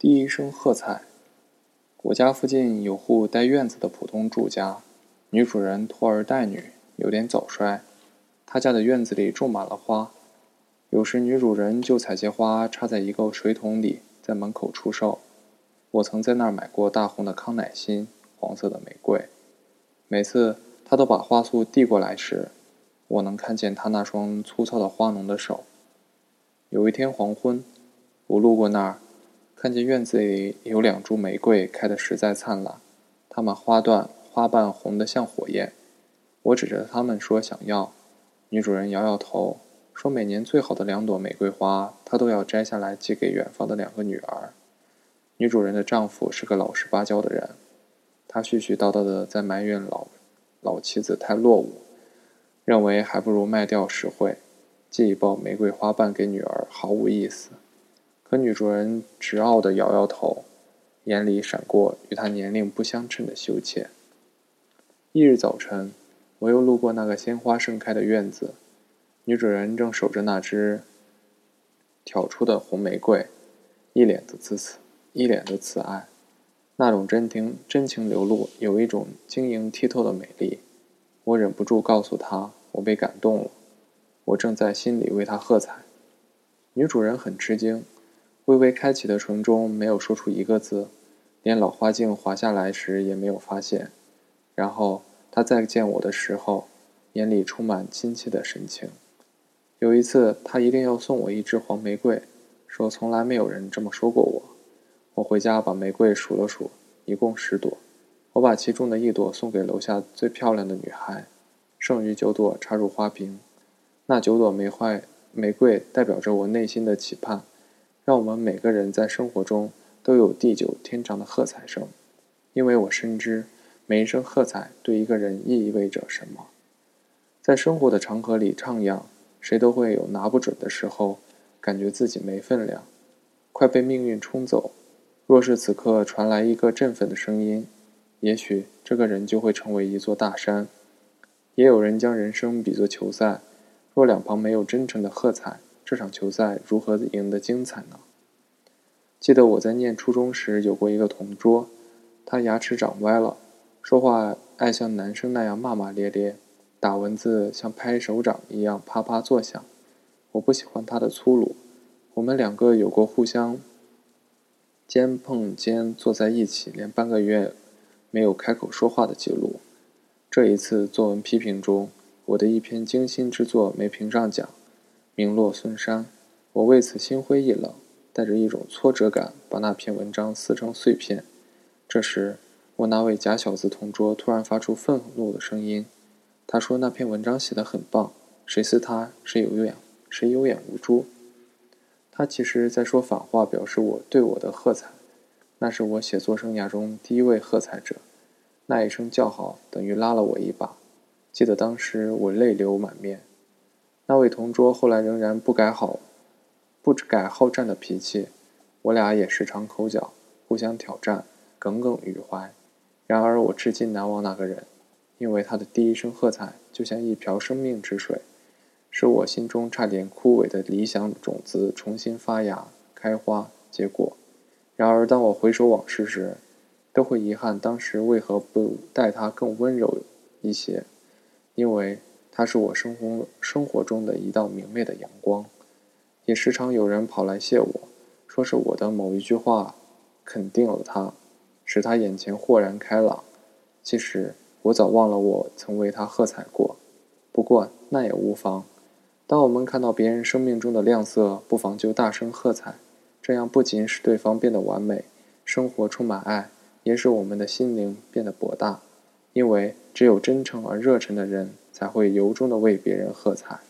第一声喝彩。我家附近有户带院子的普通住家，女主人拖儿带女，有点早衰。她家的院子里种满了花，有时女主人就采些花插在一个水桶里，在门口出售。我曾在那儿买过大红的康乃馨、黄色的玫瑰。每次她都把花束递过来时，我能看见她那双粗糙的花农的手。有一天黄昏，我路过那儿。看见院子里有两株玫瑰开得实在灿烂，它们花段花瓣红得像火焰。我指着它们说想要，女主人摇摇头，说每年最好的两朵玫瑰花，她都要摘下来寄给远方的两个女儿。女主人的丈夫是个老实巴交的人，他絮絮叨叨地在埋怨老老妻子太落伍，认为还不如卖掉实惠，寄一包玫瑰花瓣给女儿毫无意思。可女主人直傲地摇摇头，眼里闪过与她年龄不相称的羞怯。翌日早晨，我又路过那个鲜花盛开的院子，女主人正守着那只挑出的红玫瑰，一脸的慈慈，一脸的慈爱，那种真情真情流露，有一种晶莹剔透的美丽。我忍不住告诉她，我被感动了，我正在心里为她喝彩。女主人很吃惊。微微开启的唇中没有说出一个字，连老花镜滑下来时也没有发现。然后他再见我的时候，眼里充满亲切的神情。有一次，他一定要送我一支黄玫瑰，说从来没有人这么说过我。我回家把玫瑰数了数，一共十朵。我把其中的一朵送给楼下最漂亮的女孩，剩余九朵插入花瓶。那九朵玫瑰玫瑰代表着我内心的期盼。让我们每个人在生活中都有地久天长的喝彩声，因为我深知每一声喝彩对一个人意味着什么。在生活的长河里徜徉，谁都会有拿不准的时候，感觉自己没分量，快被命运冲走。若是此刻传来一个振奋的声音，也许这个人就会成为一座大山。也有人将人生比作球赛，若两旁没有真诚的喝彩。这场球赛如何赢得精彩呢？记得我在念初中时有过一个同桌，他牙齿长歪了，说话爱像男生那样骂骂咧咧，打文字像拍手掌一样啪啪作响。我不喜欢他的粗鲁。我们两个有过互相肩碰肩坐在一起，连半个月没有开口说话的记录。这一次作文批评中，我的一篇精心之作没评上奖。名落孙山，我为此心灰意冷，带着一种挫折感，把那篇文章撕成碎片。这时，我那位假小子同桌突然发出愤怒的声音，他说：“那篇文章写得很棒，谁撕他，谁有眼，谁有眼无珠。”他其实在说反话，表示我对我的喝彩。那是我写作生涯中第一位喝彩者，那一声叫好等于拉了我一把。记得当时我泪流满面。那位同桌后来仍然不改好，不知改好战的脾气，我俩也时常口角，互相挑战，耿耿于怀。然而我至今难忘那个人，因为他的第一声喝彩，就像一瓢生命之水，使我心中差点枯萎的理想种子重新发芽、开花、结果。然而当我回首往事时，都会遗憾当时为何不待他更温柔一些，因为。他是我生活生活中的一道明媚的阳光，也时常有人跑来谢我，说是我的某一句话肯定了他，使他眼前豁然开朗。其实我早忘了我曾为他喝彩过，不过那也无妨。当我们看到别人生命中的亮色，不妨就大声喝彩，这样不仅使对方变得完美，生活充满爱，也使我们的心灵变得博大。因为只有真诚而热忱的人。才会由衷的为别人喝彩。